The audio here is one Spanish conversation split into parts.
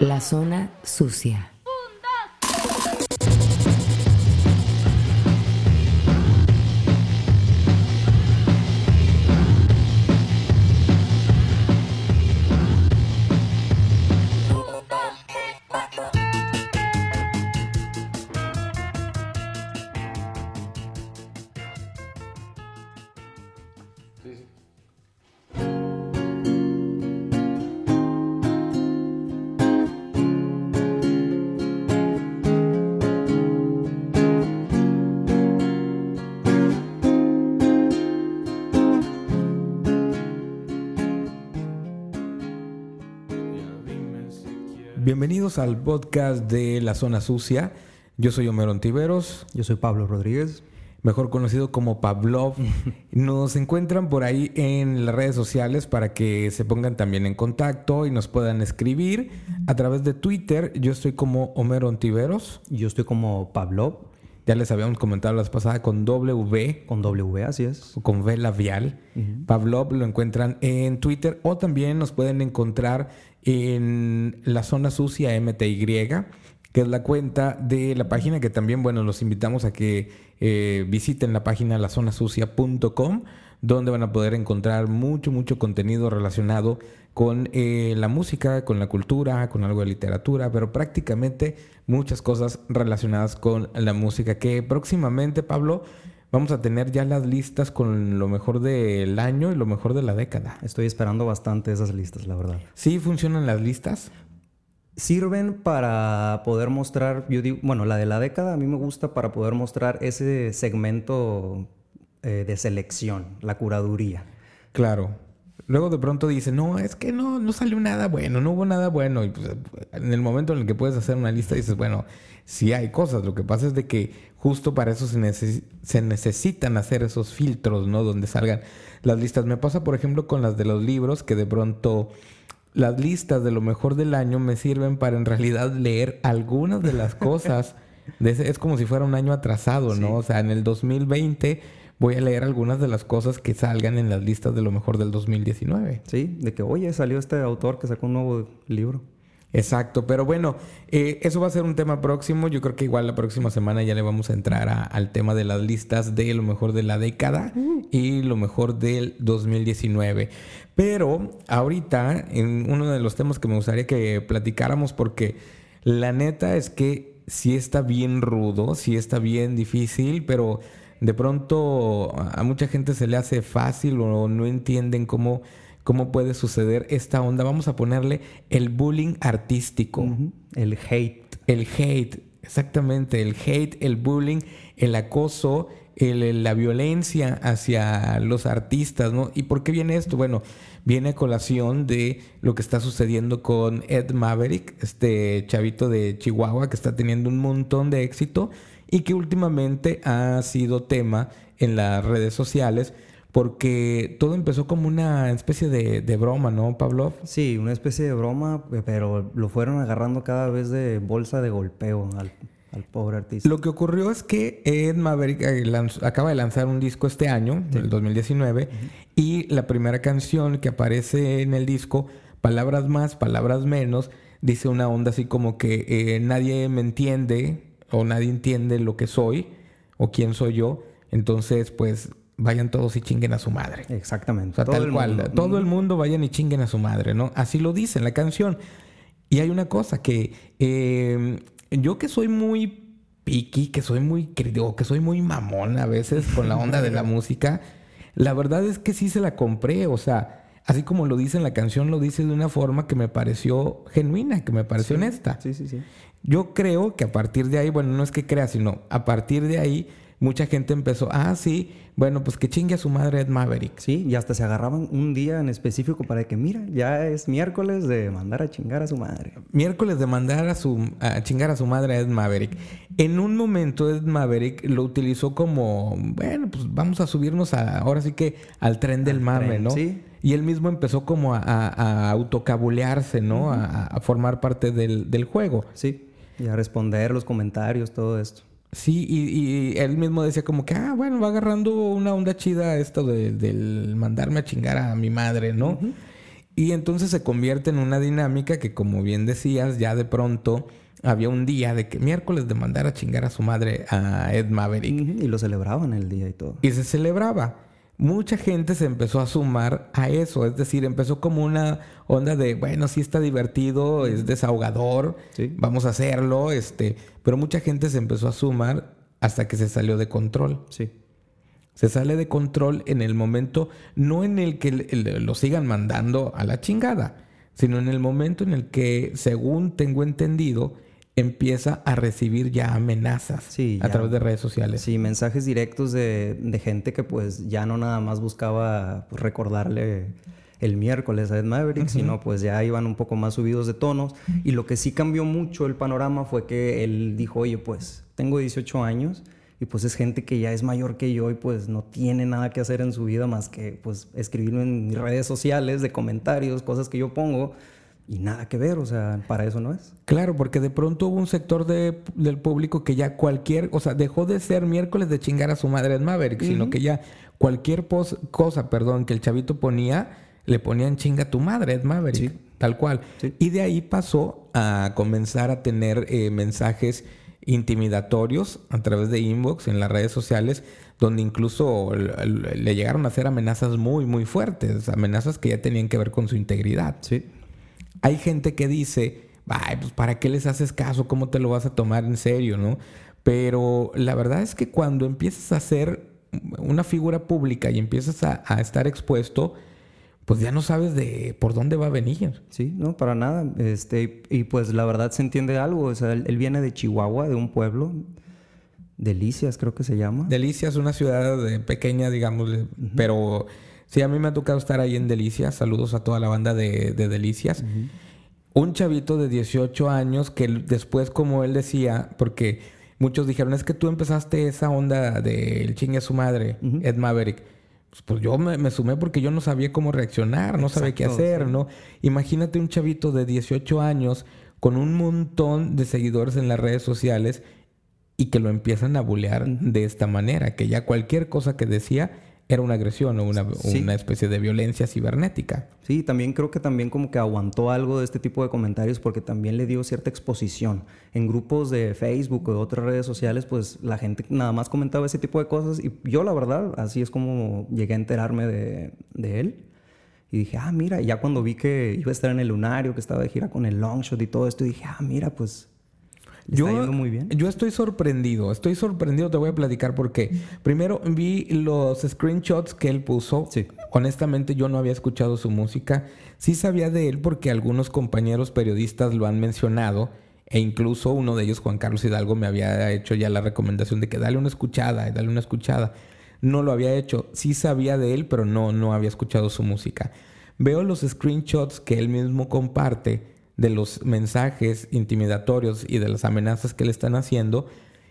La zona sucia. Bienvenidos al podcast de La Zona Sucia. Yo soy Homero Ontiveros. Yo soy Pablo Rodríguez. Mejor conocido como Pavlov. Nos encuentran por ahí en las redes sociales para que se pongan también en contacto y nos puedan escribir a través de Twitter. Yo estoy como Homero Ontiveros. Yo estoy como Pavlov. Ya les habíamos comentado la pasada con W. Con W, así es. Con V labial. Pavlov lo encuentran en Twitter o también nos pueden encontrar en la zona sucia MTY, que es la cuenta de la página que también, bueno, los invitamos a que eh, visiten la página lazonasucia.com, donde van a poder encontrar mucho, mucho contenido relacionado con eh, la música, con la cultura, con algo de literatura, pero prácticamente muchas cosas relacionadas con la música, que próximamente, Pablo, vamos a tener ya las listas con lo mejor del año y lo mejor de la década. Estoy esperando bastante esas listas, la verdad. ¿Sí funcionan las listas? Sirven para poder mostrar, yo digo, bueno, la de la década a mí me gusta para poder mostrar ese segmento eh, de selección, la curaduría. Claro. Luego de pronto dice, no, es que no, no salió nada bueno, no hubo nada bueno. Y pues, en el momento en el que puedes hacer una lista dices, bueno, sí hay cosas. Lo que pasa es de que justo para eso se, se necesitan hacer esos filtros, ¿no? Donde salgan las listas. Me pasa, por ejemplo, con las de los libros, que de pronto las listas de lo mejor del año me sirven para en realidad leer algunas de las cosas. De ese, es como si fuera un año atrasado, ¿no? O sea, en el 2020 voy a leer algunas de las cosas que salgan en las listas de lo mejor del 2019. Sí, de que, oye, salió este autor que sacó un nuevo libro. Exacto, pero bueno, eh, eso va a ser un tema próximo. Yo creo que igual la próxima semana ya le vamos a entrar al tema de las listas de lo mejor de la década y lo mejor del 2019. Pero ahorita, en uno de los temas que me gustaría que platicáramos, porque la neta es que sí está bien rudo, sí está bien difícil, pero de pronto a mucha gente se le hace fácil o no entienden cómo cómo puede suceder esta onda. Vamos a ponerle el bullying artístico. El hate. El hate, exactamente. El hate, el bullying, el acoso, la violencia hacia los artistas, ¿no? ¿Y por qué viene esto? Bueno, viene a colación de lo que está sucediendo con Ed Maverick, este chavito de Chihuahua que está teniendo un montón de éxito y que últimamente ha sido tema en las redes sociales porque todo empezó como una especie de, broma, ¿no, Pablo? Sí, una especie de broma, pero lo fueron agarrando cada vez de bolsa de golpeo al, pobre artista. Lo que ocurrió es que Ed Maverick eh, acaba de lanzar un disco este año, el 2019, y la primera canción que aparece en el disco, Palabras más, palabras menos, dice una onda así como que eh, nadie me entiende o nadie entiende lo que soy o quién soy yo. Entonces, pues vayan todos y chinguen a su madre. Exactamente. O sea, tal cual. Todo el mundo vayan y chinguen a su madre, ¿no? Así lo dice en la canción. Y hay una cosa que eh, yo que soy muy piqui, que soy muy o que soy muy mamón a veces con la onda de la música, la verdad es que sí se la compré. O sea, así como lo dice en la canción, lo dice de una forma que me pareció genuina, que me pareció honesta. Sí, sí, sí. Yo creo que a partir de ahí, bueno, no es que crea, sino a partir de ahí mucha gente empezó, ah, sí, bueno, pues que chingue a su madre Ed Maverick. Sí, y hasta se agarraban un día en específico para que, mira, ya es miércoles de mandar a chingar a su madre. Miércoles de mandar a, su, a chingar a su madre Ed Maverick. En un momento Ed Maverick lo utilizó como, bueno, pues vamos a subirnos a, ahora sí que al tren del mame, ¿no? Sí. Y él mismo empezó como a, a, autocabulearse, ¿no? a, formar parte del, del juego. Sí, y a responder los comentarios, todo esto. Sí, y, él mismo decía como que, ah, bueno, va agarrando una onda chida esto de, del mandarme a chingar a mi madre, ¿no? Y entonces se convierte en una dinámica que, como bien decías, ya de pronto había un día de que miércoles de mandar a chingar a su madre a Ed Maverick. Y lo celebraban el día y todo. Y se celebraba. Mucha gente se empezó a sumar a eso, es decir, empezó como una onda de, bueno, sí está divertido, es desahogador, vamos a hacerlo, este, pero mucha gente se empezó a sumar hasta que se salió de control. Sí. Se sale de control en el momento, no en el que lo sigan mandando a la chingada, sino en el momento en el que, según tengo entendido, empieza a recibir ya amenazas a través de redes sociales. Sí, mensajes directos de, gente que pues ya no nada más buscaba pues, recordarle el miércoles a Ed Maverick, sino pues ya iban un poco más subidos de tonos. Y lo que sí cambió mucho el panorama fue que él dijo, oye, pues tengo 18 años y pues es gente que ya es mayor que yo y pues no tiene nada que hacer en su vida más que pues escribirme en mis redes sociales de comentarios, cosas que yo pongo y nada que ver, o sea, para eso no es. Claro, porque de pronto hubo un sector de, del público que ya cualquier, o sea, dejó de ser miércoles de chingar a su madre en Maverick, sino que ya cualquier cosa, perdón, que el chavito ponía, le ponían chinga a tu madre, Ed Maverick, tal cual. Y de ahí pasó a comenzar a tener eh, mensajes intimidatorios a través de inbox en las redes sociales, donde incluso le llegaron a hacer amenazas muy, muy fuertes, amenazas que ya tenían que ver con su integridad. Sí. Hay gente que dice, Ay, pues ¿para qué les haces caso? ¿Cómo te lo vas a tomar en serio, no? Pero la verdad es que cuando empiezas a ser una figura pública y empiezas a, estar expuesto, pues ya no sabes de por dónde va a venir. Sí, no, para nada. Este, y pues la verdad se entiende algo. O sea, él, viene de Chihuahua, de un pueblo, Delicias creo que se llama. Delicias, una ciudad pequeña, digamos, pero Sí, a mí me ha tocado estar ahí en Delicias. Saludos a toda la banda de, Delicias. Un chavito de 18 años que después, como él decía, porque muchos dijeron, es que tú empezaste esa onda del chingue a su madre, Ed Maverick. Pues, pues yo me, sumé porque yo no sabía cómo reaccionar, no sabía qué hacer, ¿no? Imagínate un chavito de 18 años con un montón de seguidores en las redes sociales y que lo empiezan a bulear de esta manera, que ya cualquier cosa que decía era una agresión o una, una, especie de violencia cibernética. Sí, también creo que también como que aguantó algo de este tipo de comentarios porque también le dio cierta exposición. En grupos de Facebook o de otras redes sociales, pues la gente nada más comentaba ese tipo de cosas y yo la verdad, así es como llegué a enterarme de, de él. Y dije, ah, mira, y ya cuando vi que iba a estar en el lunario, que estaba de gira con el Longshot y todo esto, dije, ah, mira, pues yo, muy bien. Yo estoy sorprendido, estoy sorprendido, te voy a platicar porque primero vi los screenshots que él puso. Honestamente yo no había escuchado su música. Sí sabía de él porque algunos compañeros periodistas lo han mencionado e incluso uno de ellos, Juan Carlos Hidalgo, me había hecho ya la recomendación de que dale una escuchada, dale una escuchada. No lo había hecho, sí sabía de él, pero no, no había escuchado su música. Veo los screenshots que él mismo comparte de los mensajes intimidatorios y de las amenazas que le están haciendo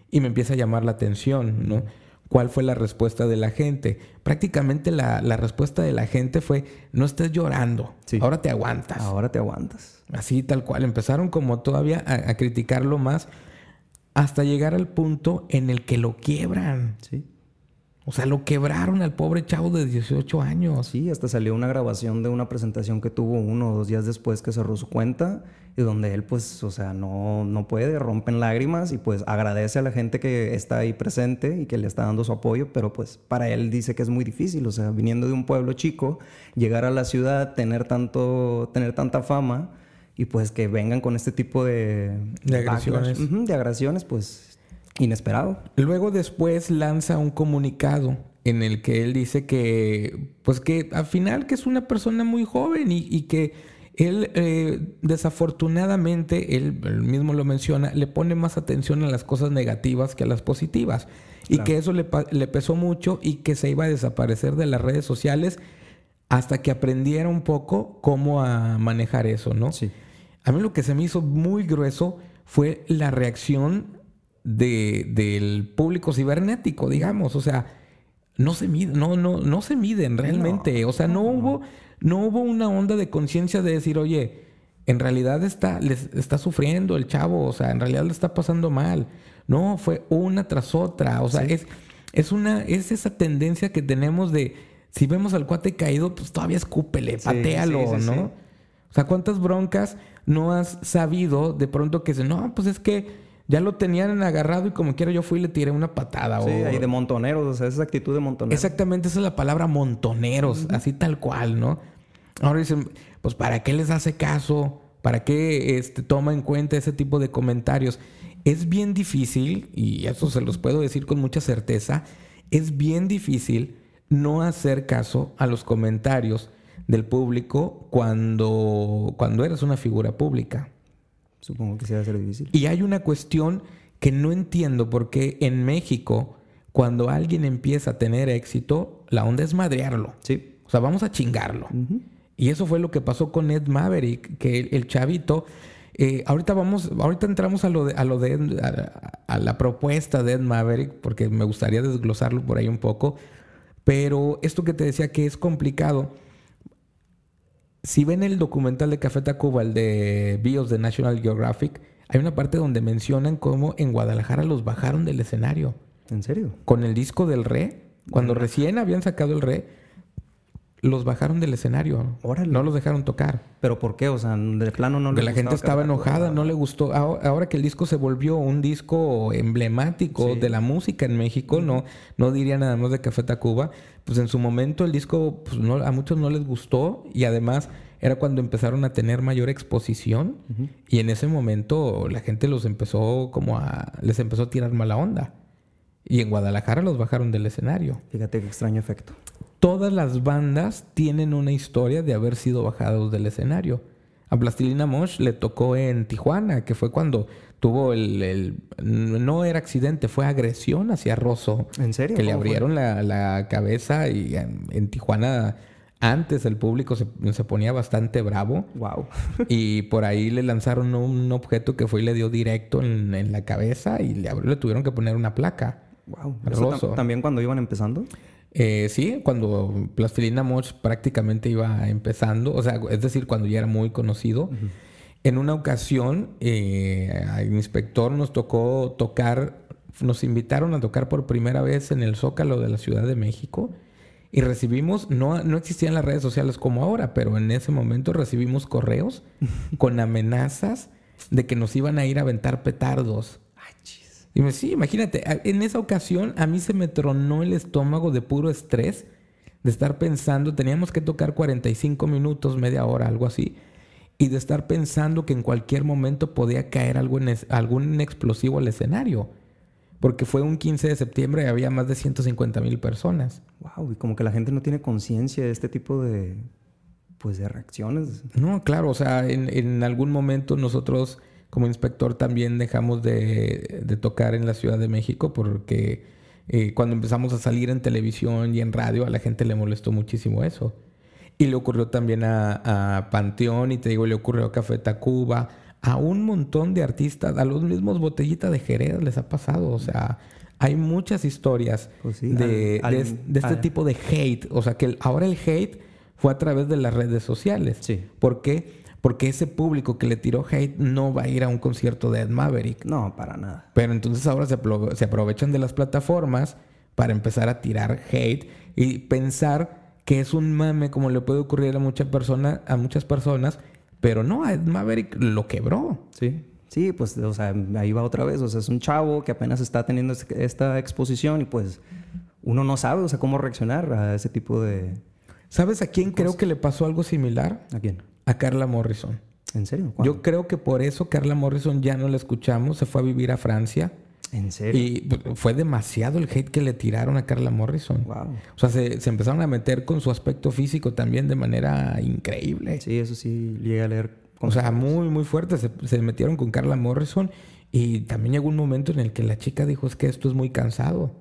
y me empieza a llamar la atención, ¿no? ¿Cuál fue la respuesta de la gente? Prácticamente la, respuesta de la gente fue, no estés llorando, ahora te aguantas. Ahora te aguantas. Así tal cual, empezaron como todavía a, a criticarlo más hasta llegar al punto en el que lo quiebran. Sí. O sea, lo quebraron al pobre chavo de 18 años. Sí, hasta salió una grabación de una presentación que tuvo uno o dos días después que cerró su cuenta y donde él pues, o sea, no, no puede, rompen lágrimas y pues agradece a la gente que está ahí presente y que le está dando su apoyo, pero pues para él dice que es muy difícil, o sea, viniendo de un pueblo chico, llegar a la ciudad, tener, tanto, tener tanta fama y pues que vengan con este tipo de, de agresiones. de agresiones, pues Inesperado. Luego después lanza un comunicado en el que él dice que, pues que al final que es una persona muy joven y, que él eh, desafortunadamente, él, mismo lo menciona, le pone más atención a las cosas negativas que a las positivas. Y que eso le, le pesó mucho y que se iba a desaparecer de las redes sociales hasta que aprendiera un poco cómo a manejar eso, ¿no? Sí. A mí lo que se me hizo muy grueso fue la reacción de, del público cibernético, digamos. O sea, no se miden, no, no, no se miden realmente. o sea, no, hubo, no hubo una onda de conciencia de decir, oye, en realidad está, les, está sufriendo el chavo, o sea, en realidad le está pasando mal. No, fue una tras otra. O sea, es, es una, es esa tendencia que tenemos de, Si vemos al cuate caído, pues todavía escúpele, patealo, ¿no? O sea, ¿cuántas broncas no has sabido de pronto que se, no, pues es que ya lo tenían agarrado y como quiera yo fui y le tiré una patada. Sí, ahí de montoneros, o sea, esa actitud de montoneros. Exactamente, esa es la palabra montoneros, así tal cual, ¿no? Ahora dicen, pues ¿para qué les hace caso? ¿Para qué este, toma en cuenta ese tipo de comentarios? Es bien difícil, y eso se los puedo decir con mucha certeza, es bien difícil no hacer caso a los comentarios del público cuando, cuando eres una figura pública. Supongo que sí va a ser difícil. Y hay una cuestión que no entiendo por qué en México, cuando alguien empieza a tener éxito, la onda es madrearlo. Sí. O sea, vamos a chingarlo. Y eso fue lo que pasó con Ed Maverick, que el, chavito. Eh, ahorita vamos, ahorita entramos a lo de, a lo de a, la propuesta de Ed Maverick, porque me gustaría desglosarlo por ahí un poco. Pero esto que te decía que es complicado. Si ven el documental de Café Tacuba, el de Bios de National Geographic, hay una parte donde mencionan cómo en Guadalajara los bajaron del escenario. ¿En serio? Con el disco del Re. Cuando recién habían sacado el Re, los bajaron del escenario. No los dejaron tocar. ¿Pero por qué? O sea, de plano no le La gente estaba enojada, no le gustó. Ahora que el disco se volvió un disco emblemático de la música en México, no, no diría nada más de Café Tacuba, pues en su momento el disco pues no, a muchos no les gustó y además era cuando empezaron a tener mayor exposición y en ese momento la gente los empezó como a... les empezó a tirar mala onda. Y en Guadalajara los bajaron del escenario. Fíjate qué extraño efecto todas las bandas tienen una historia de haber sido bajados del escenario. A Plastilina Mosh le tocó en Tijuana, que fue cuando tuvo el, no era accidente, fue agresión hacia Rosso. ¿En serio? Que le abrieron la, cabeza y en, Tijuana antes el público se, ponía bastante bravo. Wow. y por ahí le lanzaron un objeto que fue y le dio directo en, la cabeza y le, le tuvieron que poner una placa. Wow. ¿También cuando iban empezando? Eh, sí, cuando Plastilina Moch prácticamente iba empezando, o sea, es decir, cuando ya era muy conocido. En una ocasión, eh, al inspector nos tocó tocar, nos invitaron a tocar por primera vez en el Zócalo de la Ciudad de México y recibimos, no, no existían las redes sociales como ahora, pero en ese momento recibimos correos con amenazas de que nos iban a ir a aventar petardos. Y me sí, imagínate, en esa ocasión a mí se me tronó el estómago de puro estrés, de estar pensando, teníamos que tocar 45 minutos, media hora, algo así, y de estar pensando que en cualquier momento podía caer algo en algún explosivo al escenario. Porque fue un 15 de septiembre y había más de 150 mil personas. Wow, y como que la gente no tiene conciencia de este tipo de, pues, de reacciones. No, claro, o sea, en, en algún momento nosotros como inspector también dejamos de, tocar en la Ciudad de México porque eh, cuando empezamos a salir en televisión y en radio a la gente le molestó muchísimo eso. Y le ocurrió también a, Panteón y te digo, le ocurrió a Café Tacuba, a un montón de artistas, a los mismos Botellita de Jerez les ha pasado. O sea, hay muchas historias pues de, este tipo de hate. O sea, que ahora el hate fue a través de las redes sociales. Sí. ¿Por qué? Porque ese público que le tiró hate no va a ir a un concierto de Ed Maverick. No, para nada. Pero entonces ahora se, se aprovechan de las plataformas para empezar a tirar hate y pensar que es un mame como le puede ocurrir a, mucha persona, a muchas personas. Pero no, Ed Maverick lo quebró. Sí. Sí, pues, o sea, ahí va otra vez. O sea, es un chavo que apenas está teniendo esta exposición y pues uno no sabe, o sea, cómo reaccionar a ese tipo de... ¿Sabes a quién creo que le pasó algo similar? ¿A quién? A Carla Morrison. ¿En serio? Yo creo que por eso Carla Morrison ya no la escuchamos, se fue a vivir a Francia. ¿En serio? Y pues, fue demasiado el hate que le tiraron a Carla Morrison. Wow. O sea, se, empezaron a meter con su aspecto físico también de manera increíble. Sí, eso sí, llegué a leer. O sea, muy, muy fuerte. Se, metieron con Carla Morrison y también llegó un momento en el que la chica dijo, es que esto es muy cansado.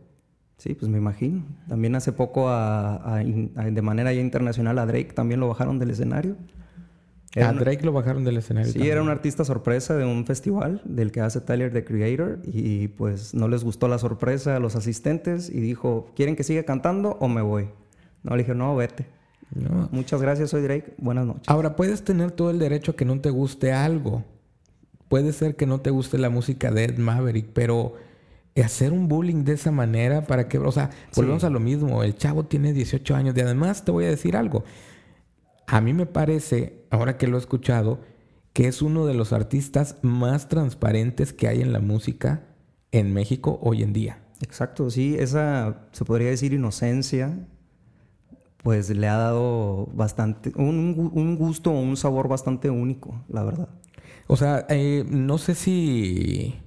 Sí, pues me imagino. También hace poco, de manera ya internacional, a Drake también lo bajaron del escenario a Drake lo bajaron del escenario. Sí, era un artista sorpresa de un festival del que hace Tyler the Creator y pues no les gustó la sorpresa a los asistentes y dijo, ¿quieren que siga cantando o me voy? No, le dije, no, vete. Muchas gracias, soy Drake. Buenas noches. Ahora, puedes tener todo el derecho a que no te guste algo. Puede ser que no te guste la música de Ed Maverick, pero hacer un bullying de esa manera para que, o sea, volvemos a lo mismo, el chavo tiene 18 años y además te voy a decir algo, a mí me parece, ahora que lo he escuchado, que es uno de los artistas más transparentes que hay en la música en México hoy en día. Exacto, sí, esa se podría decir inocencia, pues le ha dado bastante, un, un gusto, un sabor bastante único, la verdad. O sea, eh, no sé si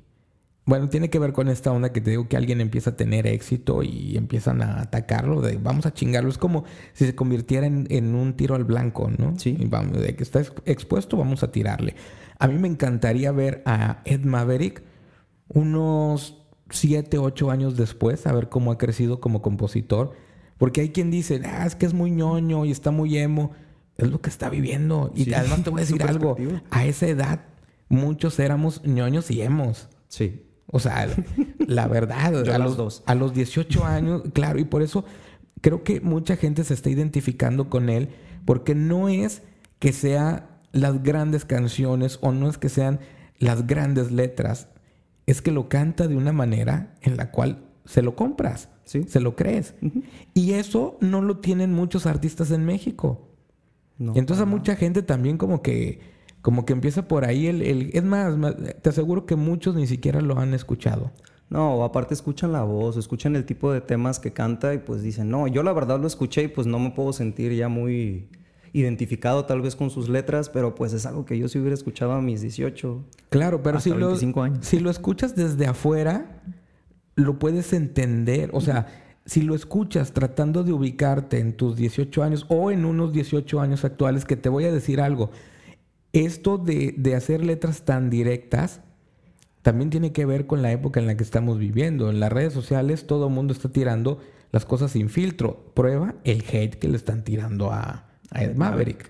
bueno, tiene que ver con esta onda que te digo que alguien empieza a tener éxito y empiezan a atacarlo, de vamos a chingarlo. Es como si se convirtiera en, un tiro al blanco, ¿no? Sí. vamos, de que está expuesto, vamos a tirarle. A mí me encantaría ver a Ed Maverick unos 7, 8 años después, a ver cómo ha crecido como compositor. Porque hay quien dice, ah, es que es muy ñoño y está muy emo. Es lo que está viviendo. Y además te voy a decir algo. A esa edad, muchos éramos ñoños y emos. Sí. O sea, la verdad, a, los, dos. a los 18 años, claro, y por eso creo que mucha gente se está identificando con él, porque no es que sean las grandes canciones o no es que sean las grandes letras, es que lo canta de una manera en la cual se lo compras, ¿Sí? se lo crees. Y eso no lo tienen muchos artistas en México. Entonces a mucha gente también como que como que empieza por ahí el, el, Es más, te aseguro que muchos ni siquiera lo han escuchado. No, aparte escuchan la voz, escuchan el tipo de temas que canta y pues dicen, no, yo la verdad lo escuché y pues no me puedo sentir ya muy identificado tal vez con sus letras, pero pues es algo que yo sí hubiera escuchado a mis 18. Claro, pero si lo, años. si lo escuchas desde afuera, lo puedes entender. O sea, si lo escuchas tratando de ubicarte en tus 18 años o en unos 18 años actuales, que te voy a decir algo, esto de, hacer letras tan directas también tiene que ver con la época en la que estamos viviendo. En las redes sociales todo el mundo está tirando las cosas sin filtro. Prueba el hate que le están tirando a, Ed Maverick.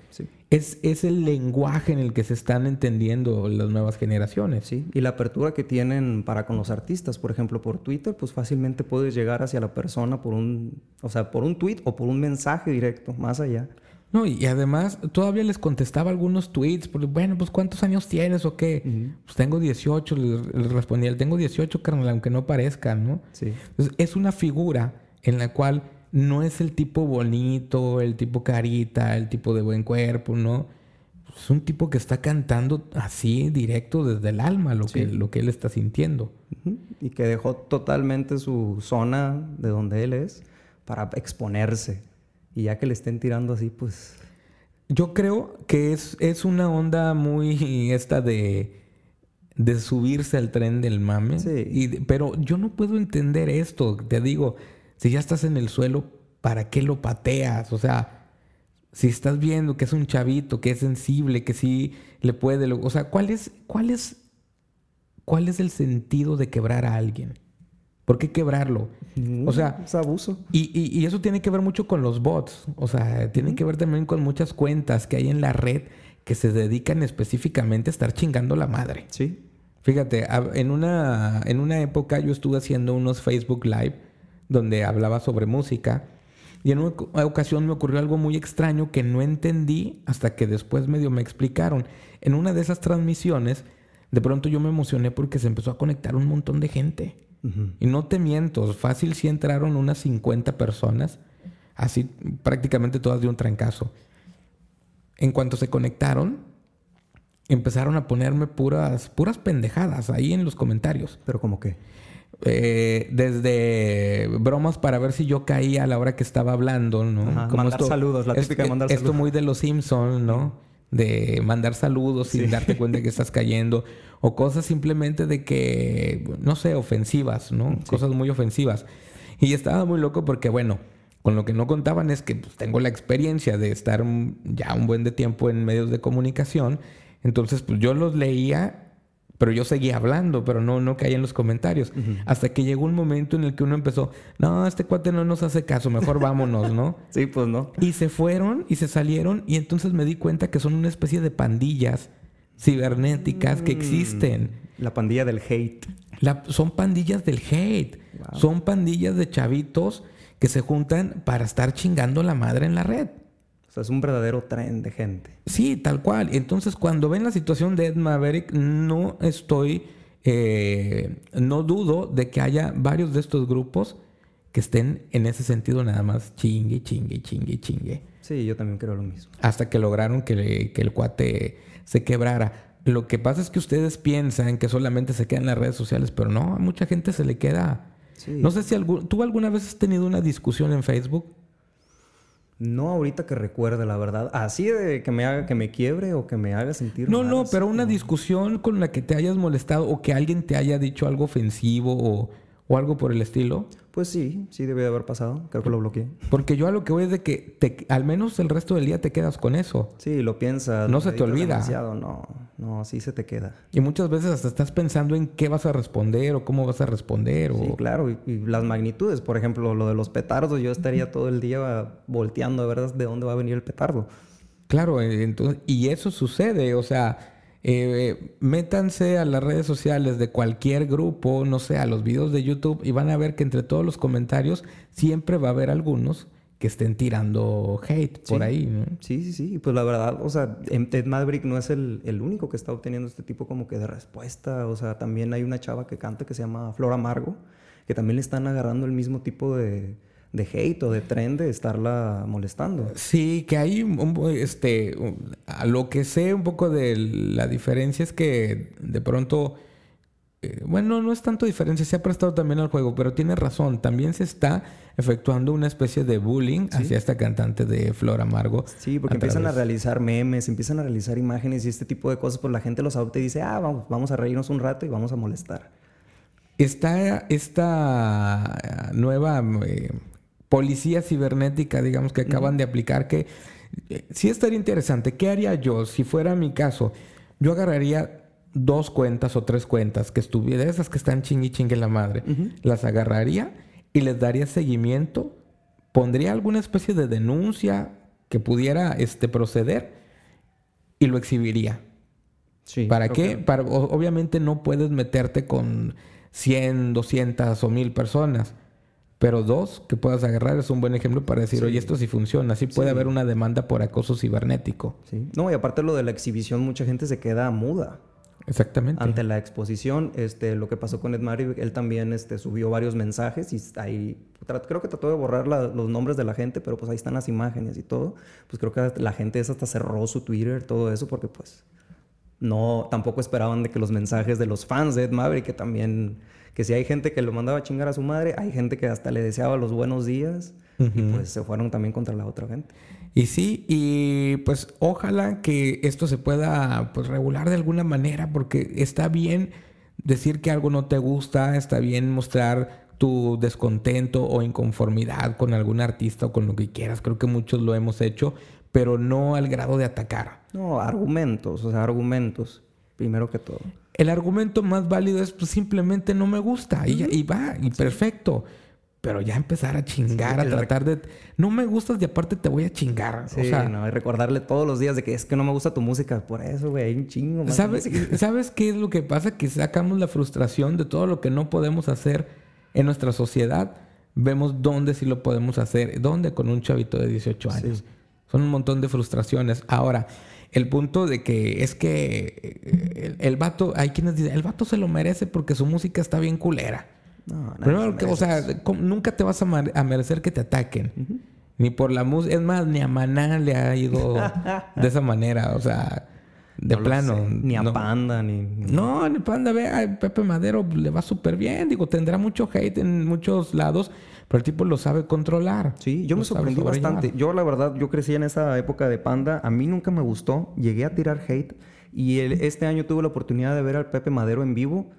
Es, es, el lenguaje en el que se están entendiendo las nuevas generaciones. Sí, y la apertura que tienen para con los artistas, por ejemplo, por Twitter, pues fácilmente puedes llegar hacia la persona por un, o sea, por un tweet o por un mensaje directo, más allá. No, y además todavía les contestaba algunos tweets, porque bueno, pues ¿cuántos años tienes o qué? Pues tengo 18, les, respondía, tengo 18, carnal, aunque no parezca, ¿no? Sí. Entonces, es una figura en la cual no es el tipo bonito, el tipo carita, el tipo de buen cuerpo, ¿no? Es un tipo que está cantando así directo desde el alma lo, que, lo que él está sintiendo. Y que dejó totalmente su zona de donde él es para exponerse y ya que le estén tirando así, pues... Yo creo que es, es una onda muy esta de, de subirse al tren del mame. Sí. Y, pero yo no puedo entender esto. Te digo, si ya estás en el suelo, ¿para qué lo pateas? O sea, si estás viendo que es un chavito, que es sensible, que sí le puede... O sea, ¿cuál es, cuál es, cuál es el sentido de quebrar a alguien? ¿Por qué quebrarlo? o sea, es abuso. Y, eso tiene que ver mucho con los bots. O sea, tiene que ver también con muchas cuentas que hay en la red que se dedican específicamente a estar chingando la madre. Sí. Fíjate, en una, en una época yo estuve haciendo unos Facebook Live donde hablaba sobre música. Y en una ocasión me ocurrió algo muy extraño que no entendí hasta que después medio me explicaron. En una de esas transmisiones, de pronto yo me emocioné porque se empezó a conectar un montón de gente. Y no te miento, fácil sí entraron unas 50 personas, así prácticamente todas de un trancazo. En cuanto se conectaron, empezaron a ponerme puras, puras pendejadas ahí en los comentarios. ¿Pero como qué? Eh, desde bromas para ver si yo caía a la hora que estaba hablando, ¿no? Como mandar saludos, la típica de mandar saludos. Esto muy de los Simpsons, ¿no? De mandar saludos sin darte cuenta que estás cayendo o cosas simplemente de que, no sé, ofensivas, ¿no? Cosas muy ofensivas. Y estaba muy loco porque, bueno, con lo que no contaban es que pues, tengo la experiencia de estar ya un buen de tiempo en medios de comunicación. Entonces, pues yo los leía, pero yo seguía hablando, pero no, no caía en los comentarios. Hasta que llegó un momento en el que uno empezó, no, este cuate no nos hace caso, mejor vámonos, ¿no? sí, pues no. Y se fueron y se salieron y entonces me di cuenta que son una especie de pandillas cibernéticas que mm. existen. La pandilla del hate. son pandillas del hate. Son pandillas de chavitos que se juntan para estar chingando la madre en la red. Sea, es un verdadero tren de gente. Sí, tal cual. Entonces, cuando ven la situación de Ed Maverick, no estoy eh, no dudo de que haya varios de estos grupos que estén en ese sentido nada más chingue, chingue, chingue, chingue. Sí, yo también creo lo mismo. Hasta que lograron que, que el cuate se quebrara. Lo que pasa es que ustedes piensan que solamente se queda en las redes sociales, pero no, a mucha gente se le queda. No sé si algún, tú alguna vez has tenido una discusión en Facebook. No ahorita que recuerde, la verdad. Así de que me haga que me quiebre o que me haga sentir. No, no, pero una discusión con la que te hayas molestado o que alguien te haya dicho algo ofensivo o, o algo por el estilo. Pues sí, sí debe de haber pasado. Creo que lo bloqueé. Porque yo a lo que voy es de que te, al menos el resto del día te quedas con eso. Sí, lo piensas. No se te olvida. No, no, sí se te queda. Y muchas veces hasta estás pensando en qué vas a responder o cómo vas a responder. Sí, claro. Y, las magnitudes. Por ejemplo, lo de los petardos. Yo estaría todo el día volteando a ver de dónde va a venir el petardo. Claro, entonces, y eso sucede. O sea eh, métanse a las redes sociales de cualquier grupo, no sé, a los videos de YouTube y van a ver que entre todos los comentarios siempre va a haber algunos que estén tirando hate por ahí. Sí, sí, sí. Pues la verdad, o sea, Ted Maverick no es el, el, único que está obteniendo este tipo como que de respuesta. O sea, también hay una chava que canta que se llama Flora Amargo, que también le están agarrando el mismo tipo de, de hate o de tren de estarla molestando. Sí, que hay un, este, a lo que sé un poco de la diferencia es que de pronto, eh, bueno, no es tanto diferencia, se ha prestado también al juego, pero tiene razón, también se está efectuando una especie de bullying hacia esta cantante de Flor Amargo. Sí, porque empiezan a realizar memes, empiezan a realizar imágenes y este tipo de cosas, pues la gente los adopta y dice, ah, vamos, vamos a reírnos un rato y vamos a molestar. Está esta nueva eh, policía cibernética, digamos, que acaban de aplicar, que eh, sí estaría interesante. ¿Qué haría yo si fuera mi caso? Yo agarraría dos cuentas o tres cuentas que estuvieran, esas que están chingui chingue la madre, las agarraría y les daría seguimiento, pondría alguna especie de denuncia que pudiera este, proceder y lo exhibiría. Sí, ¿Para qué? Para, obviamente no puedes meterte con 100, 200 o 1000 personas pero dos que puedas agarrar es un buen ejemplo para decir, oye, esto sí funciona. Así puede haber una demanda por acoso cibernético. Sí. No, y aparte lo de la exhibición, mucha gente se queda muda. Exactamente. Ante la exposición, este, lo que pasó con Ed Mari, él también este, subió varios mensajes y ahí, creo que trató de borrar los nombres de la gente, pero pues ahí están las imágenes y todo. Pues creo que la gente esa hasta cerró su Twitter, todo eso, porque pues no, tampoco esperaban de que los mensajes de los fans de Ed Maverick, que también que si hay gente que lo mandaba a chingar a su madre, hay gente que hasta le deseaba los buenos días y pues se fueron también contra la otra gente. Y sí, y pues ojalá que esto se pueda pues regular de alguna manera porque está bien decir que algo no te gusta, está bien mostrar tu descontento o inconformidad con algún artista o con lo que quieras. Creo que muchos lo hemos hecho, pero no al grado de atacar. No, argumentos, o sea, argumentos, primero que todo el argumento más válido es pues, simplemente no me gusta y, va, y perfecto. Pero ya empezar a chingar, a tratar de... No me gustas y aparte te voy a chingar. Sí, o sea, no, y recordarle todos los días de que es que no me gusta tu música. Por eso, güey, hay un chingo. ¿Sabes, ¿Sabes qué es lo que pasa? Que sacamos la frustración de todo lo que no podemos hacer en nuestra sociedad. Vemos dónde sí lo podemos hacer. ¿Dónde? Con un chavito de 18 años. Son un montón de frustraciones. Ahora el punto de que es que eh, el, vato, hay quienes dicen, el vato se lo merece porque su música está bien culera. No, Primero o sea, nunca te vas a, merecer que te ataquen. Ni por la música. Es más, ni a Maná le ha ido de esa manera. O sea, de plano. Ni a Panda, ni, No, ni Panda, ve, a Pepe Madero le va súper bien. Digo, tendrá mucho hate en muchos lados. Pero el tipo lo sabe controlar. Sí, yo me sorprendí bastante. Yo, la verdad, yo crecí en esa época de Panda. A mí nunca me gustó. Llegué a tirar hate. Y este año tuve la oportunidad de ver al Pepe Madero en vivo.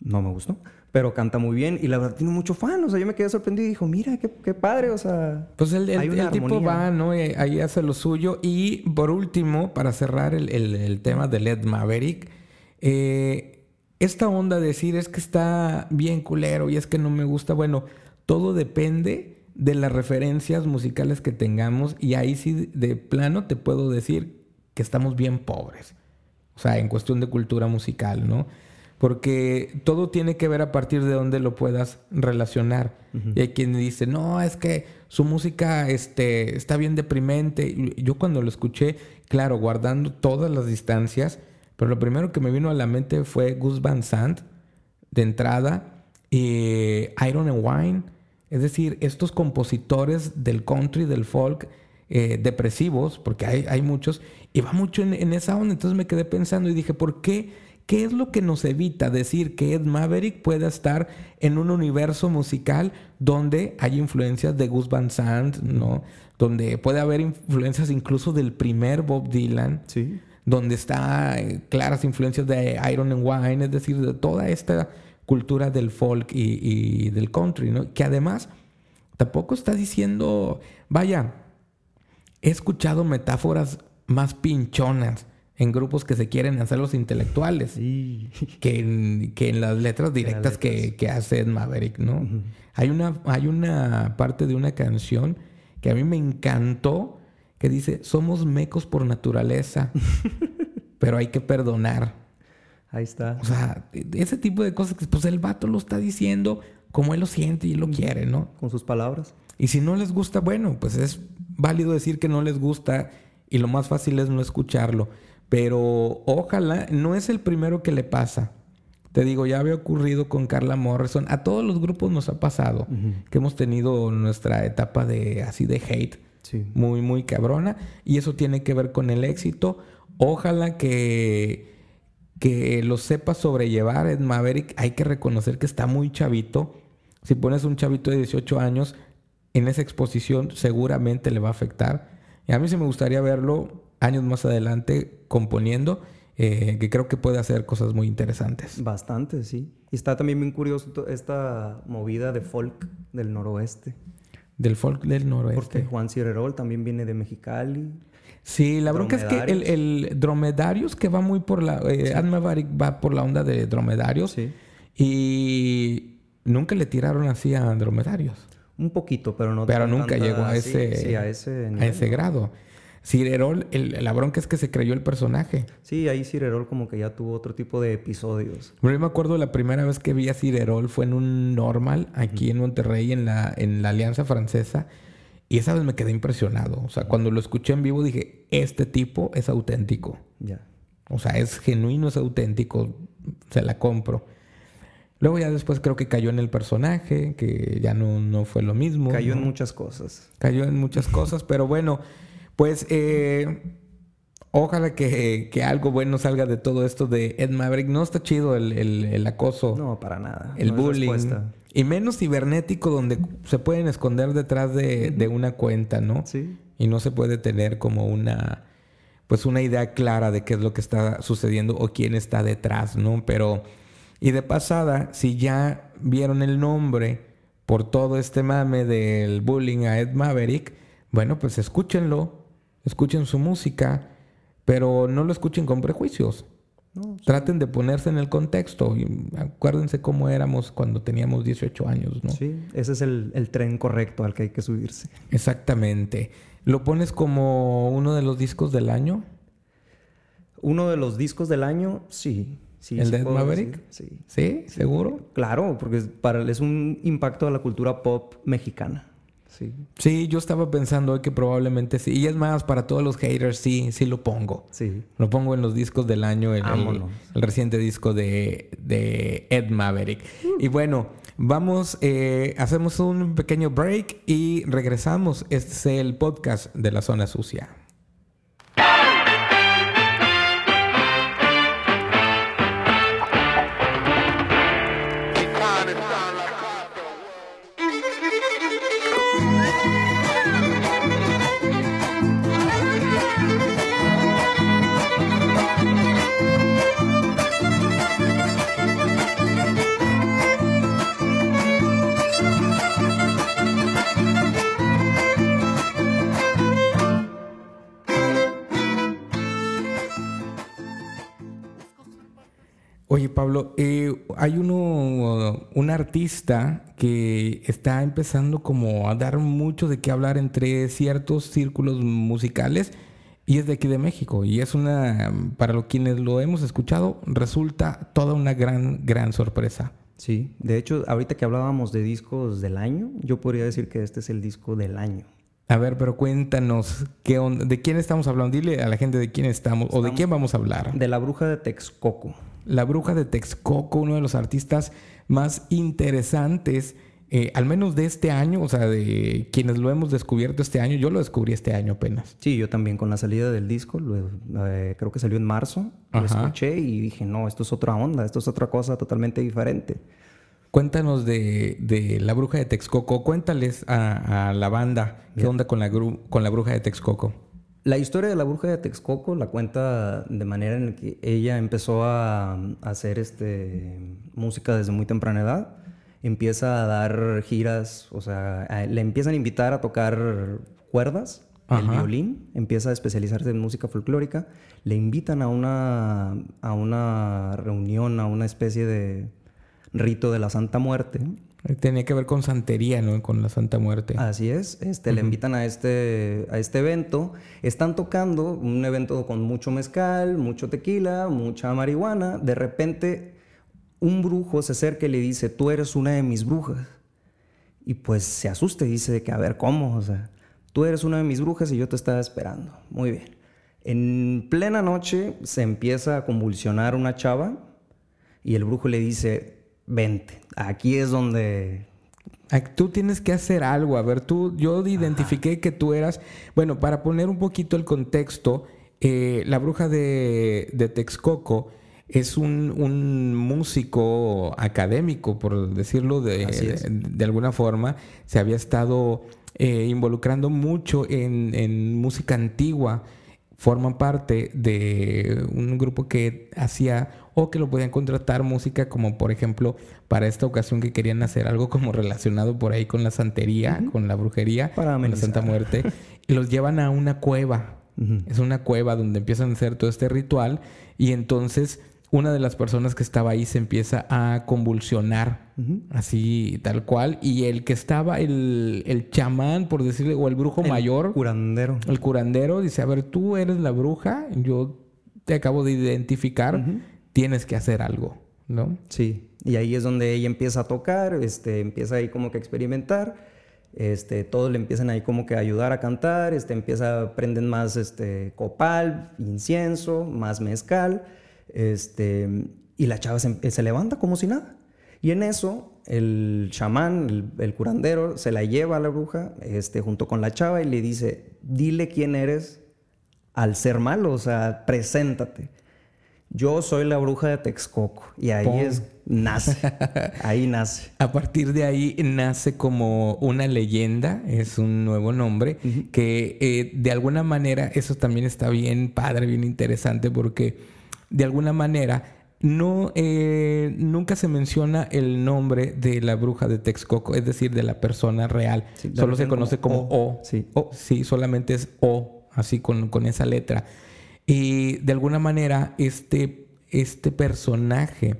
No me gustó. Pero canta muy bien. Y la verdad, tiene mucho fan. O sea, yo me quedé sorprendido y dijo, mira, qué, padre. O sea... Pues el, el, tipo va, ¿no? ahí hace lo suyo. Y por último, para cerrar el, tema de Led Maverick... Eh, esta onda de decir es que está bien culero y es que no me gusta. Bueno, todo depende de las referencias musicales que tengamos y ahí sí de plano te puedo decir que estamos bien pobres. O sea, en cuestión de cultura musical, ¿no? Porque todo tiene que ver a partir de dónde lo puedas relacionar. Y hay quien dice, no, es que su música este, está bien deprimente. Yo cuando lo escuché, claro, guardando todas las distancias, Pero lo primero que me vino a la mente fue Gus Van Sant, de entrada, y Iron and Wine. Es decir, estos compositores del country, del folk, eh, depresivos, porque hay, hay, muchos, y va mucho en, en, esa onda. Entonces me quedé pensando y dije, ¿por qué? ¿Qué es lo que nos evita decir que Ed Maverick pueda estar en un universo musical donde hay influencias de Gus Van Sant, ¿no? Donde puede haber influencias incluso del primer Bob Dylan. Sí. Donde está eh, claras influencias de Iron and Wine, es decir, de toda esta cultura del folk y, y del country, ¿no? Que además tampoco está diciendo, vaya, he escuchado metáforas más pinchonas en grupos que se quieren hacer los intelectuales Sí. que, en, que en las letras directas letras. Que, que hace Maverick, ¿no? hay, una, hay una parte de una canción que a mí me encantó que dice, somos mecos por naturaleza, pero hay que perdonar. Ahí está. O sea, ese tipo de cosas que pues el vato lo está diciendo como él lo siente y lo quiere, ¿no? Con sus palabras. Y si no les gusta, bueno, pues es válido decir que no les gusta y lo más fácil es no escucharlo. Pero ojalá, no es el primero que le pasa. Te digo, ya había ocurrido con Carla Morrison. A todos los grupos nos ha pasado que hemos tenido nuestra etapa de así de hate Sí. muy, muy cabrona. Y eso tiene que ver con el éxito. Ojalá que, que lo sepa sobrellevar Ed Maverick. Hay que reconocer que está muy chavito. Si pones un chavito de 18 años en esa exposición, seguramente le va a afectar. Y a mí sí me gustaría verlo años más adelante componiendo, eh, que creo que puede hacer cosas muy interesantes. Bastante, sí. Y está también bien curioso esta movida de folk del noroeste. Del folk del Porque noroeste. Juan Cirerol también viene de Mexicali. Sí, la bronca es que el, el dromedarios que va muy por la... Eh, Maverick va por la onda de dromedarios. Sí. Y nunca le tiraron así a dromedarios. Un poquito, pero no Pero nunca llegó a sí, ese, sí, a ese a nivel. ese grado. Cirerol, el- la bronca es que se creyó el personaje. Sí, ahí Cirerol como que ya tuvo otro tipo de episodios. Pero yo me acuerdo la primera vez que vi a Cirerol fue en un normal aquí en Monterrey, en la, en la Alianza Francesa. Y esa vez me quedé impresionado. O sea, cuando lo escuché en vivo dije, este tipo es auténtico. Ya. O sea, es genuino, es auténtico. Se la compro. Luego ya después creo que cayó en el personaje, que ya no, no fue lo mismo. Cayó en muchas cosas. Cayó en muchas cosas, pero bueno, pues eh, ojalá que, que algo bueno salga de todo esto de Ed Maverick. No está chido el, el- el acoso, No, para nada. el No bullying. Y menos cibernético donde se pueden esconder detrás de, de una cuenta, ¿no? Sí. Y no se puede tener como una, pues una idea clara de qué es lo que está sucediendo o quién está detrás, ¿no? Pero, y de pasada, si ya vieron el nombre por todo este mame del bullying a Ed Maverick, bueno, pues escúchenlo, escuchen su música, pero no lo escuchen con prejuicios. No, Traten de ponerse en el contexto y acuérdense cómo éramos cuando teníamos 18 años, ¿no? Sí, ese es el, el tren correcto al que hay que subirse. Exactamente. ¿Lo pones como uno de los discos del año? Uno de los discos del año, sí. sí ¿El sí de Ed puedo Maverick? decir, Sí. ¿Sí? ¿Seguro? Claro, porque es, para, es un impacto a la cultura pop mexicana. Sí. Sí, yo estaba pensando hoy que probablemente sí. Y es más, para todos los haters, sí, sí lo pongo. Sí. Lo pongo en los discos del año, el, el- Vámonos. el reciente disco de, de Ed Maverick. Y bueno, vamos, eh, hacemos un pequeño break y regresamos. Este es el podcast de la zona sucia. Artista que está empezando como a dar mucho de qué hablar entre ciertos círculos musicales y es de aquí de México. Y es una, para los quienes lo hemos escuchado, resulta toda una gran, gran sorpresa. Sí. De hecho, ahorita que hablábamos de discos del año, yo podría decir que este es el disco del año. A ver, pero cuéntanos, ¿qué onda? ¿de quién estamos hablando? Dile a la gente de quién estamos, o de quién vamos a hablar. De la bruja de Texcoco. La bruja de Texcoco, uno de los artistas más interesantes, eh, al menos de este año, o sea, de quienes lo hemos descubierto este año. Yo lo descubrí este año apenas. Sí, yo también con la salida del disco, eh, creo que salió en marzo, lo escuché y dije, no, esto es otra onda, esto es otra cosa totalmente diferente. Cuéntanos de, la bruja de Texcoco. Cuéntales a, la banda qué onda con la, con la bruja de Texcoco. La historia de la bruja de Texcoco la cuenta de manera en que ella empezó a, hacer este, música desde muy temprana edad. Empieza a dar giras, o sea, le empiezan a invitar a tocar cuerdas, el violín, empieza a especializarse en música folclórica. Le invitan a una, a una reunión, a una especie de rito de la Santa Muerte. Tenía que ver con santería, ¿no? Con la Santa Muerte. Así es. Este, Le invitan a este, a este evento. Están tocando un evento con mucho mezcal, mucho tequila, mucha marihuana. De repente, un brujo se acerca y le dice, tú eres una de mis brujas. Y pues se asusta y dice que, a ver, ¿cómo? O sea, tú eres una de mis brujas y yo te estaba esperando. Muy bien. En plena noche se empieza a convulsionar una chava y el brujo le dice, vente, aquí es donde... Tú tienes que hacer algo. A ver, tú, yo identifiqué que tú eras, bueno, para poner un poquito el contexto, eh, la bruja de, de Texcoco es un, músico académico, por decirlo de, de, alguna forma. Se había estado eh, involucrando mucho en, en música antigua forman parte de un grupo que hacía o que lo podían contratar música como por ejemplo para esta ocasión que querían hacer algo como relacionado por ahí con la santería, con la brujería, para con la Santa Muerte y los llevan a una cueva. Es una cueva donde empiezan a hacer todo este ritual y entonces una de las personas que estaba ahí se empieza a convulsionar, así tal cual, y el que estaba, el, el chamán, por decirle, o el brujo el mayor, curandero. el curandero, dice, a ver, tú eres la bruja, yo te acabo de identificar, tienes que hacer algo, ¿no? Sí, y ahí es donde ella empieza a tocar, este, empieza ahí como que a experimentar, este, todos le empiezan ahí como que a ayudar a cantar, este, empieza, prenden más este, copal, incienso, más mezcal, este, y la chava se, levanta como si nada. Y en eso, el chamán, el, curandero, se la lleva a la bruja este, junto con la chava y le dice, dile quién eres al ser malo, o sea, preséntate. Yo soy la bruja de Texcoco y ahí es, nace, ahí nace. A partir de ahí nace como una leyenda, es un nuevo nombre, que eh, de alguna manera eso también está bien padre, bien interesante porque de alguna manera, no, eh, nunca se menciona el nombre de la bruja de Texcoco, es decir, de la persona real. Solo se conoce como, o. Sí. sí, solamente es O, así con, esa letra. Y de alguna manera, este, este personaje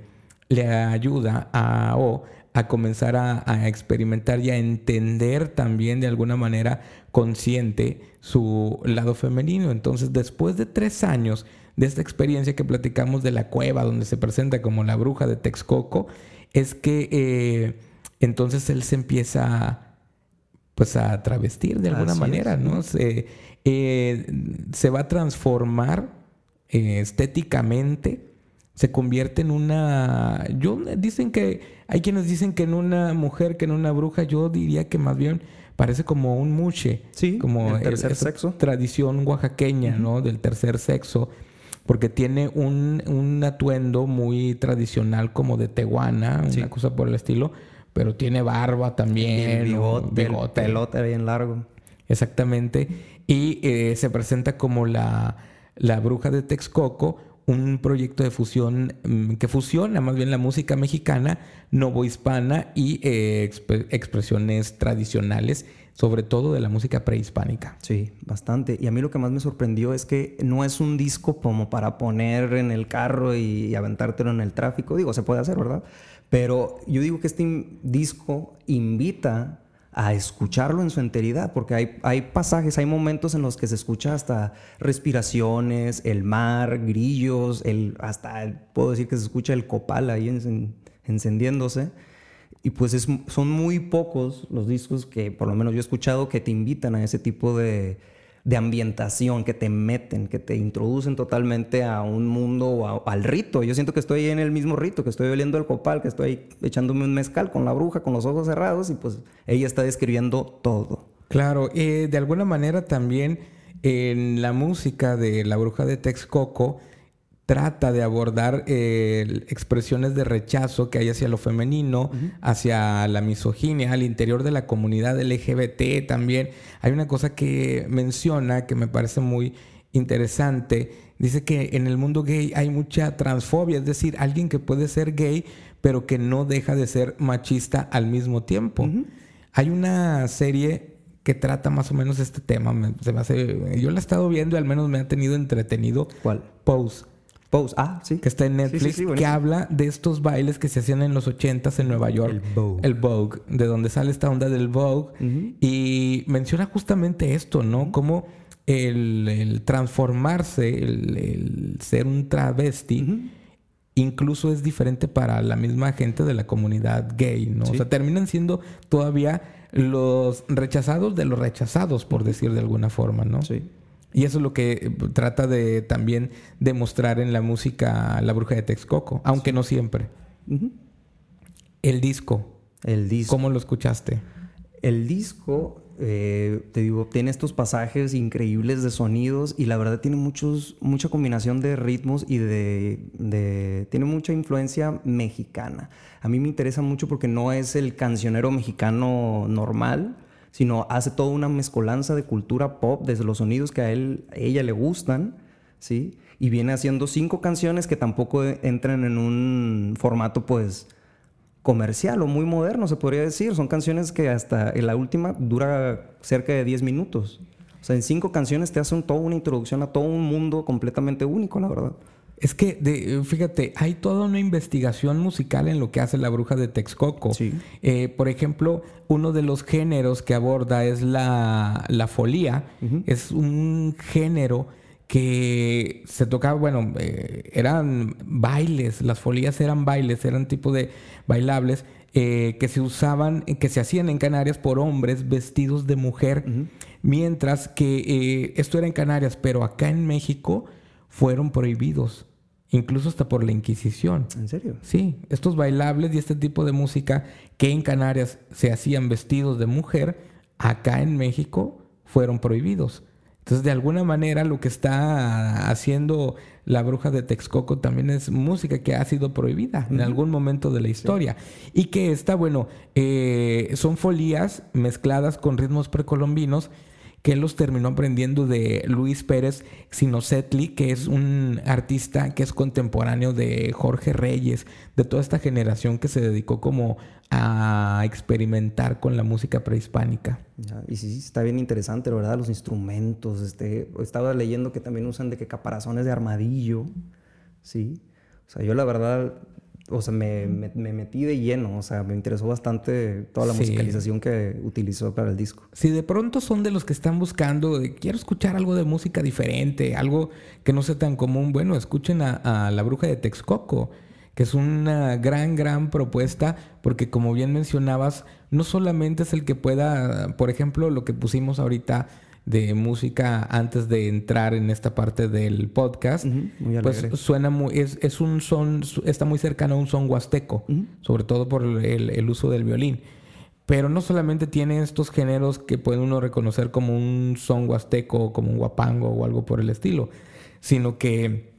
le ayuda a O a comenzar a, a, experimentar y a entender también de alguna manera consciente su lado femenino. Entonces, después de tres años de esta experiencia que platicamos de la cueva donde se presenta como la bruja de Texcoco, es que eh, entonces él se empieza pues a travestir de alguna manera, ¿no? Se, eh, se, va a transformar eh, estéticamente, se convierte en una... Yo, dicen que, hay quienes dicen que en una mujer, que en una bruja, yo diría que más bien parece como un muche. Sí, como el tercer sexo. Tradición oaxaqueña, ¿no? Del tercer sexo porque tiene un, atuendo muy tradicional como de tehuana, una cosa por el estilo, pero tiene barba también, bigote, bigote. pelote bien largo. Exactamente. Y eh, se presenta como la, la bruja de Texcoco, un proyecto de fusión mm, que fusiona más bien la música mexicana, novohispana y eh, expresiones tradicionales sobre todo de la música prehispánica. Sí, bastante. Y a mí lo que más me sorprendió es que no es un disco como para poner en el carro y aventártelo en el tráfico. Digo, se puede hacer, ¿verdad? Pero yo digo que este disco invita a escucharlo en su enteridad, porque hay, hay pasajes, hay momentos en los que se escucha hasta respiraciones, el mar, grillos, el, hasta puedo decir que se escucha el copal ahí encendiéndose. y pues es, son muy pocos los discos que por lo menos yo he escuchado que te invitan a ese tipo de, de ambientación, que te meten, que te introducen totalmente a un mundo o al rito. Yo siento que estoy en el mismo rito, que estoy oliendo el copal, que estoy echándome un mezcal con la bruja, con los ojos cerrados y pues ella está describiendo todo. Claro, eh, de alguna manera también en la música de la bruja de Texcoco trata de abordar eh, expresiones de rechazo que hay hacia lo femenino, hacia la misoginia, al interior de la comunidad LGBT también. Hay una cosa que menciona que me parece muy interesante. Dice que en el mundo gay hay mucha transfobia, es decir, alguien que puede ser gay, pero que no deja de ser machista al mismo tiempo. Hay una serie que trata más o menos este tema. se me hace, yo la he estado viendo y al menos me ha tenido entretenido. ¿Cuál? Pose. Pose, ah, sí. Que está en Netflix, que habla de estos bailes que se hacían en los ochentas en Nueva York. El Vogue. El Vogue, de donde sale esta onda del Vogue. Y menciona justamente esto, ¿no? Como el, transformarse, el, ser un travesti, incluso es diferente para la misma gente de la comunidad gay, ¿no? O sea, terminan siendo todavía los rechazados de los rechazados, por decir de alguna forma, ¿no? Sí. Y eso es lo que eh, trata de también demostrar en la música La Bruja de Texcoco, aunque no siempre. El disco. El disco. ¿Cómo lo escuchaste? El disco, eh, te digo, tiene estos pasajes increíbles de sonidos y la verdad tiene muchos, mucha combinación de ritmos y de, de, Tiene mucha influencia mexicana. A mí me interesa mucho porque no es el cancionero mexicano normal, sino hace toda una mezcolanza de cultura pop desde los sonidos que a él, ella le gustan, ¿sí? Y viene haciendo cinco canciones que tampoco entran en un formato, pues, comercial o muy moderno, se podría decir. Son canciones que hasta en la última dura cerca de 10 minutos. O sea, en cinco canciones te hacen toda una introducción a todo un mundo completamente único, la verdad. Es que, de, fíjate, hay toda una investigación musical en lo que hace la bruja de Texcoco. Eh, por ejemplo, uno de los géneros que aborda es la, la folía. Es un género que se tocaba, bueno, eh, eran bailes, las folías eran bailes, eran tipo de bailables eh, que se usaban, que se hacían en Canarias por hombres vestidos de mujer, mientras que esto era en Canarias, pero acá en México fueron prohibidos incluso hasta por la Inquisición. ¿En serio? Sí, estos bailables y este tipo de música que en Canarias se hacían vestidos de mujer, acá en México fueron prohibidos. Entonces, de alguna manera, lo que está haciendo la bruja de Texcoco también es música que ha sido prohibida en algún momento de la historia. Y que está, bueno, eh, son folías mezcladas con ritmos precolombinos que los terminó aprendiendo de Luis Pérez Sinosetli, que es un artista que es contemporáneo de Jorge Reyes, de toda esta generación que se dedicó como a experimentar con la música prehispánica. y sí, está bien interesante, ¿verdad? Los instrumentos. Este, estaba leyendo que también usan de que caparazones de armadillo, ¿sí? O sea, yo la verdad o sea, me, metí de lleno, o sea, me interesó bastante toda la musicalización que utilizó para el disco. Si de pronto son de los que están buscando, quiero escuchar algo de música diferente, algo que no sea tan común, bueno, escuchen a, La Bruja de Texcoco, que es una gran, gran propuesta, porque como bien mencionabas, no solamente es el que pueda, por ejemplo, lo que pusimos ahorita, de música antes de entrar en esta parte del podcast, pues suena muy, es, es, un son, está muy cercano a un son huasteco, sobre todo por el, el, uso del violín. Pero no solamente tiene estos géneros que puede uno reconocer como un son huasteco, como un guapango o algo por el estilo, sino que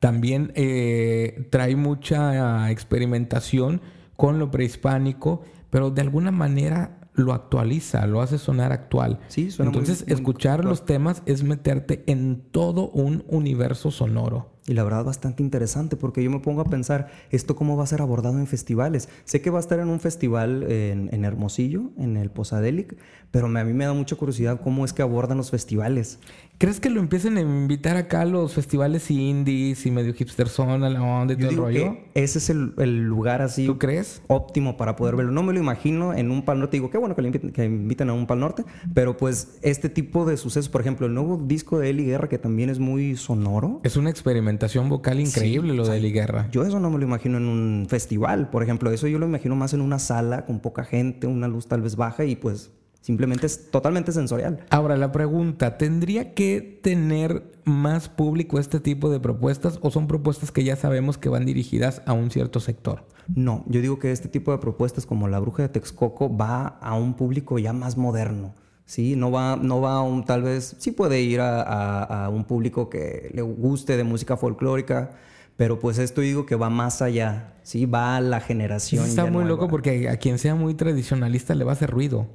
también eh, trae mucha experimentación con lo prehispánico, pero de alguna manera lo actualiza, lo hace sonar actual. Sí, suena Entonces, escuchar los temas es meterte en todo un universo sonoro. Y la verdad bastante interesante porque yo me pongo a pensar, ¿esto cómo va a ser abordado en festivales? Sé que va a estar en un festival en, Hermosillo, en el Posadelic, pero a mí me da mucha curiosidad cómo es que abordan los festivales. ¿Crees que lo empiecen a invitar acá a los festivales indies y medio hipster zona, la onda y todo el rollo? ese es el, lugar así. ¿Tú crees? Óptimo para poder verlo. No me lo imagino en un Pal Norte. Digo, qué bueno que, le inviten, que a un Pal Norte. Pero pues este tipo de sucesos, por ejemplo, el nuevo disco de Eli Guerra, que también es muy sonoro. Es una experimentación experimentación vocal increíble lo de Eli Guerra. Yo eso no me lo imagino en un festival, por ejemplo. Eso yo lo imagino más en una sala con poca gente, una luz tal vez baja y pues simplemente es totalmente sensorial. Ahora la pregunta, ¿tendría que tener más público este tipo de propuestas o son propuestas que ya sabemos que van dirigidas a un cierto sector? No, yo digo que este tipo de propuestas como La Bruja de Texcoco va a un público ya más moderno. Sí, no va, no va a un, tal vez, sí puede ir a, un público que le guste de música folclórica, pero pues esto digo que va más allá, sí, va a la generación. Está muy loco porque a quien sea muy tradicionalista le va a hacer ruido.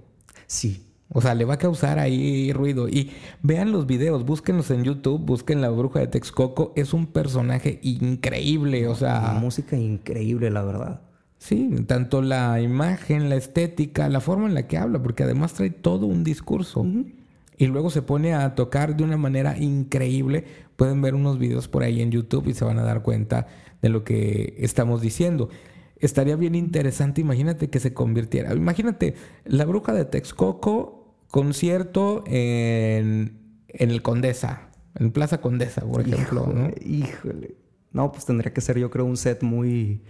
Sí. O sea, le va a causar ahí ruido. Y vean los videos, búsquenlos en YouTube, busquen La Bruja de Texcoco. Es un personaje increíble, o sea... música increíble, la verdad. Sí, tanto la imagen, la estética, la forma en la que habla, porque además trae todo un discurso. Y luego se pone a tocar de una manera increíble. Pueden ver unos videos por ahí en YouTube y se van a dar cuenta de lo que estamos diciendo. Estaría bien interesante, imagínate que se convirtiera. Imagínate, la bruja de Texcoco, concierto en, el Condesa, en Plaza Condesa, por ejemplo. ¿no? híjole. No, pues tendría que ser, yo creo, un set muy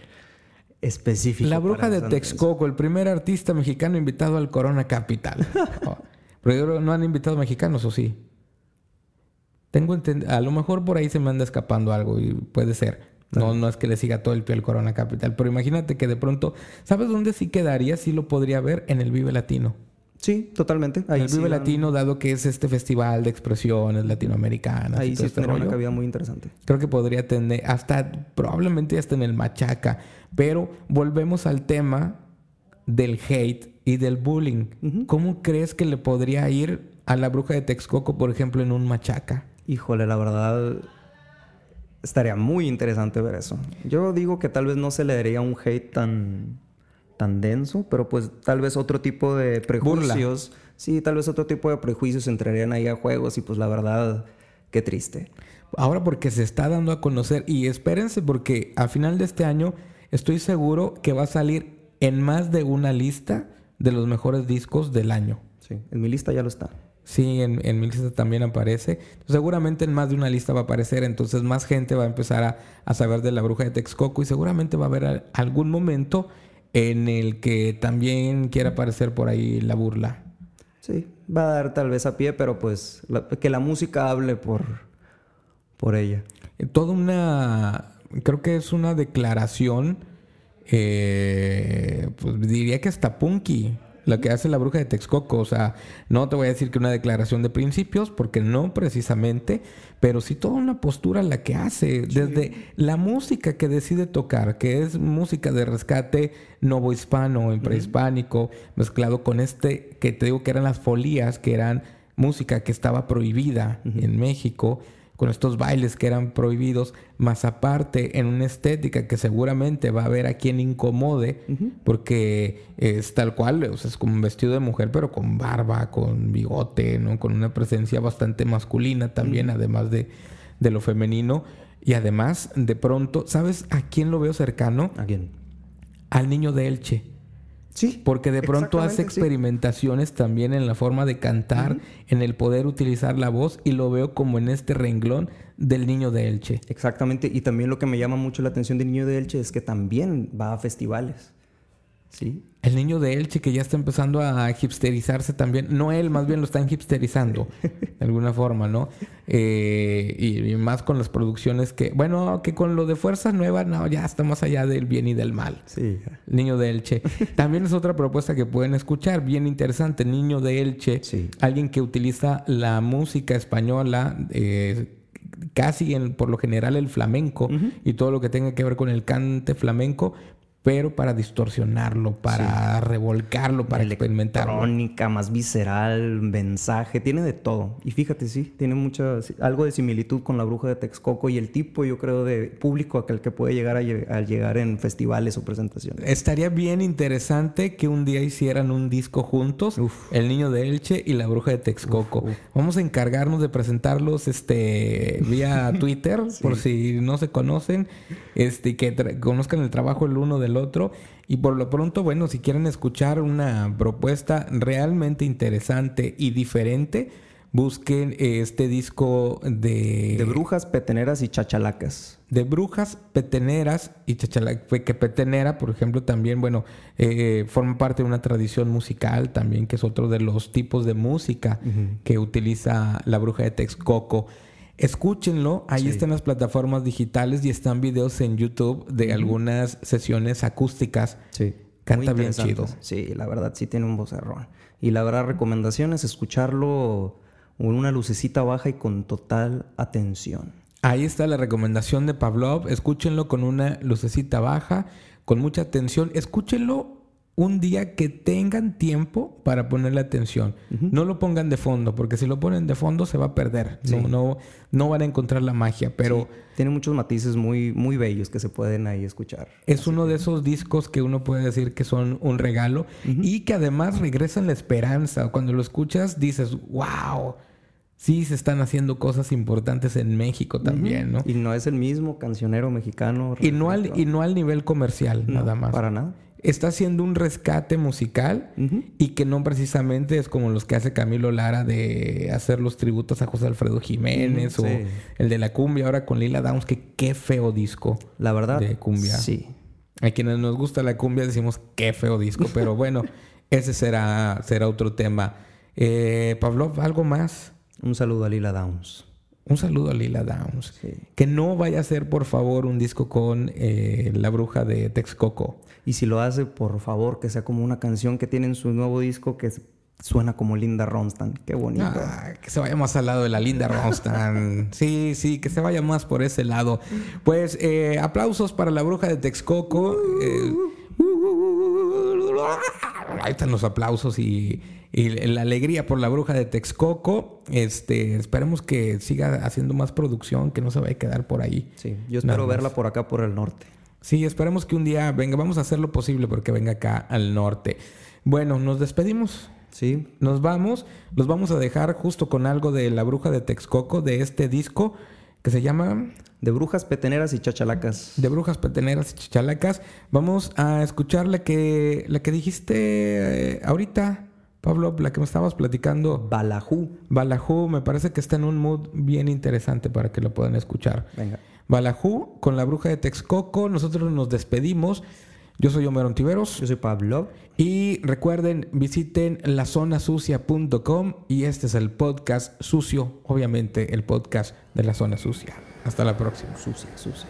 específico. La bruja de Texcoco, el primer artista mexicano invitado al Corona Capital. Oh, pero no han invitado mexicanos, ¿o sí? Tengo a lo mejor por ahí se me anda escapando algo y puede ser. No, no es que le siga todo el pie al Corona Capital, pero imagínate que de pronto, ¿sabes dónde sí quedaría? Sí lo podría ver en el Vive Latino. Sí, totalmente. el Vive Latino, dado que es este festival de expresiones latinoamericanas. Ahí sí este una cabida muy interesante. Creo que podría tener, hasta, probablemente hasta en el Machaca. Pero volvemos al tema del hate y del bullying. ¿Cómo crees que le podría ir a la bruja de Texcoco, por ejemplo, en un Machaca? Híjole, la verdad, estaría muy interesante ver eso. Yo digo que tal vez no se le daría un hate tan tan denso, pero pues tal vez otro tipo de prejuicios. Sí, tal vez otro tipo de prejuicios entrarían ahí a juegos y pues la verdad, qué triste. Ahora porque se está dando a conocer y espérense porque a final de este año estoy seguro que va a salir en más de una lista de los mejores discos del año. Sí, en mi lista ya lo está. Sí, en, mi lista también aparece. Seguramente en más de una lista va a aparecer, entonces más gente va a empezar a, a saber de la bruja de Texcoco y seguramente va a haber algún momento en el que también quiere aparecer por ahí la burla. Sí, va a dar tal vez a pie, pero pues que la música hable por, por ella. Eh, toda una, creo que es una declaración, eh, pues diría que hasta punky la que hace la bruja de Texcoco. O sea, no te voy a decir que una declaración de principios, porque no precisamente, pero sí toda una postura la que hace. Desde la música que decide tocar, que es música de rescate novohispano, en prehispánico, mezclado con este, que te digo que eran las folías, que eran música que estaba prohibida en México con estos bailes que eran prohibidos, más aparte en una estética que seguramente va a haber a quien incomode, porque es tal cual, o sea, es como un vestido de mujer, pero con barba, con bigote, ¿no? Con una presencia bastante masculina también, además de, de lo femenino. Y además, de pronto, ¿sabes a quién lo veo cercano? ¿A quién? Al niño de Elche. Sí. Porque de pronto hace experimentaciones también en la forma de cantar, en el poder utilizar la voz y lo veo como en este renglón del niño de Elche. Exactamente. Y también lo que me llama mucho la atención del niño de Elche es que también va a festivales. Sí. El niño de Elche que ya está empezando a hipsterizarse también. No él, más bien lo están hipsterizando de alguna forma, ¿no? Eh, y, más con las producciones que, bueno, que con lo de Fuerza Nueva, no, ya está más allá del bien y del mal. Sí. Niño de Elche. También es otra propuesta que pueden escuchar, bien interesante. Niño de Elche. Sí. Alguien que utiliza la música española. Eh, casi en, por lo general el flamenco y todo lo que tenga que ver con el cante flamenco, pero para distorsionarlo, para revolcarlo, para experimentarlo. Electrónica, más visceral, mensaje, tiene de todo. Y fíjate, sí, tiene mucha, algo de similitud con la bruja de Texcoco y el tipo, yo creo, de público aquel que puede llegar a, llegar en festivales o presentaciones. Estaría bien interesante que un día hicieran un disco juntos, El Niño de Elche y la bruja de Texcoco. Vamos a encargarnos de presentarlos este vía Twitter, por si no se conocen, este, que conozcan el trabajo el uno del otro. Y por lo pronto, bueno, si quieren escuchar una propuesta realmente interesante y diferente, busquen este disco de... De brujas, peteneras y chachalacas. De brujas, peteneras y chachalacas. Que petenera, por ejemplo, también, bueno, eh, forma parte de una tradición musical también, que es otro de los tipos de música que utiliza la bruja de Texcoco. Escúchenlo, ahí están las plataformas digitales y están videos en YouTube de algunas sesiones acústicas. Sí. Canta bien chido. Sí, la verdad sí tiene un vocerrón. Y la verdad recomendación es escucharlo con una lucecita baja y con total atención. Ahí está la recomendación de Pavlov. Escúchenlo con una lucecita baja, con mucha atención. Escúchenlo un día que tengan tiempo para ponerle atención. No lo pongan de fondo, porque si lo ponen de fondo se va a perder. No, no, van a encontrar la magia, pero... Tiene muchos matices muy, muy bellos que se pueden ahí escuchar. Es uno de esos discos que uno puede decir que son un regalo y que además regresan la esperanza. Cuando lo escuchas dices, wow sí se están haciendo cosas importantes en México también, ¿no? Y no es el mismo cancionero mexicano. Y no al, y no al nivel comercial, nada más. Para nada. Está haciendo un rescate musical y que no precisamente es como los que hace Camilo Lara de hacer los tributos a José Alfredo Jiménez o el de la cumbia ahora con Lila Downs, que qué feo disco. La verdad. De cumbia. Sí. A quienes nos gusta la cumbia decimos qué feo disco, pero bueno, ese será, será otro tema. Eh, Pablo, ¿algo más? Un saludo a Lila Downs. Un saludo a Lila Downs. Que no vaya a ser, por favor, un disco con eh, La Bruja de Texcoco. Y si lo hace, por favor, que sea como una canción que tiene en su nuevo disco que suena como Linda Ronstadt. Qué bonito. Ah, que se vaya más al lado de la Linda Ronstadt. sí, sí, que se vaya más por ese lado. Pues eh, aplausos para La Bruja de Texcoco. Eh, ahí están los aplausos y y la alegría por la bruja de Texcoco. Este, esperemos que siga haciendo más producción, que no se vaya a quedar por ahí. Sí, yo espero verla por acá, por el norte. Sí, esperemos que un día venga. Vamos a hacer lo posible porque venga acá al norte. Bueno, nos despedimos. Sí. Nos vamos. Los vamos a dejar justo con algo de la bruja de Texcoco, de este disco que se llama... De brujas peteneras y chachalacas. De brujas peteneras y chachalacas. Vamos a escuchar la que, la que dijiste eh, ahorita. Pablo, la que me estabas platicando. Balajú. Balajú, me parece que está en un mood bien interesante para que lo puedan escuchar. Venga. Balajú con la bruja de Texcoco. Nosotros nos despedimos. Yo soy Homero Ontiveros. Yo soy Pablo. Y recuerden, visiten lazonasucia.com y este es el podcast sucio, obviamente el podcast de la zona sucia. Hasta la próxima. Sucia, sucia.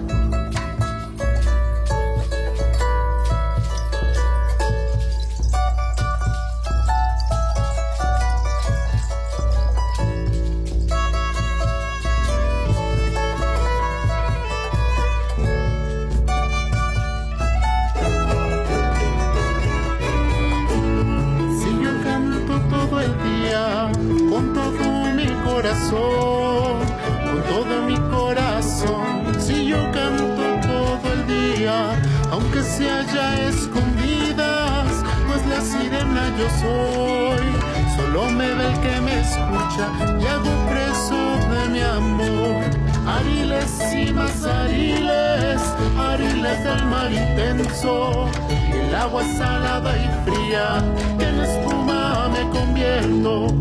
agua salada y fría, en espuma me convierto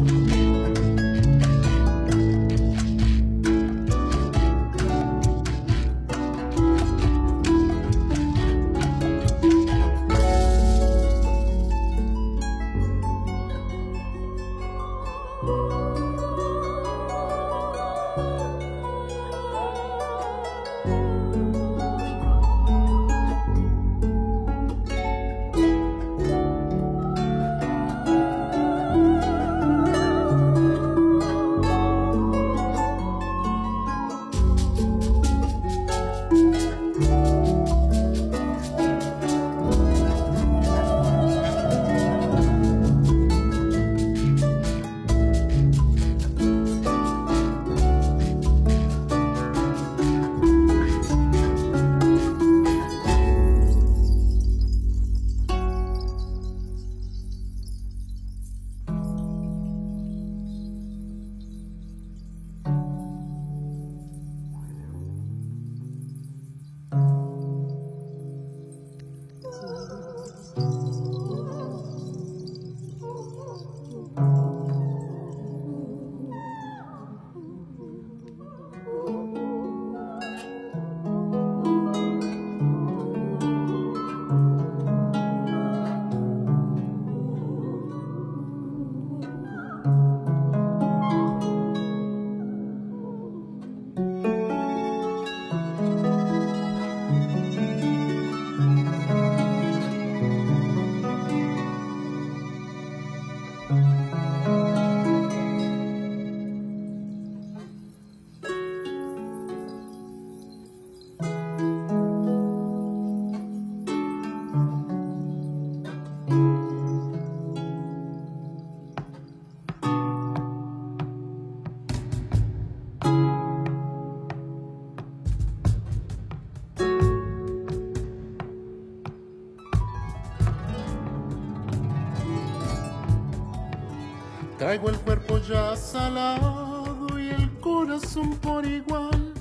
Traigo el cuerpo ya salado y el corazón por igual.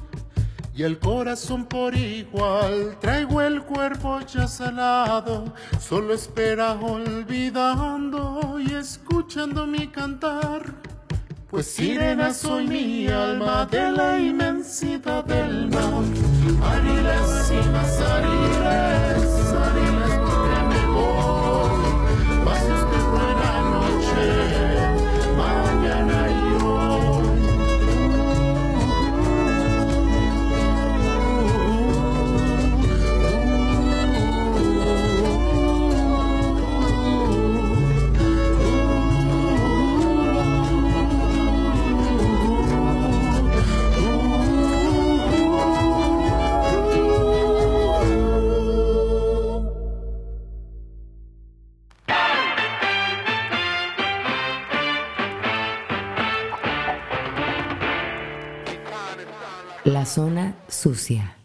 Y el corazón por igual, traigo el cuerpo ya salado, solo espera olvidando y escuchando mi cantar. Pues sirena soy mi alma de la inmensidad del mar. Ariles y más ariles, La zona sucia.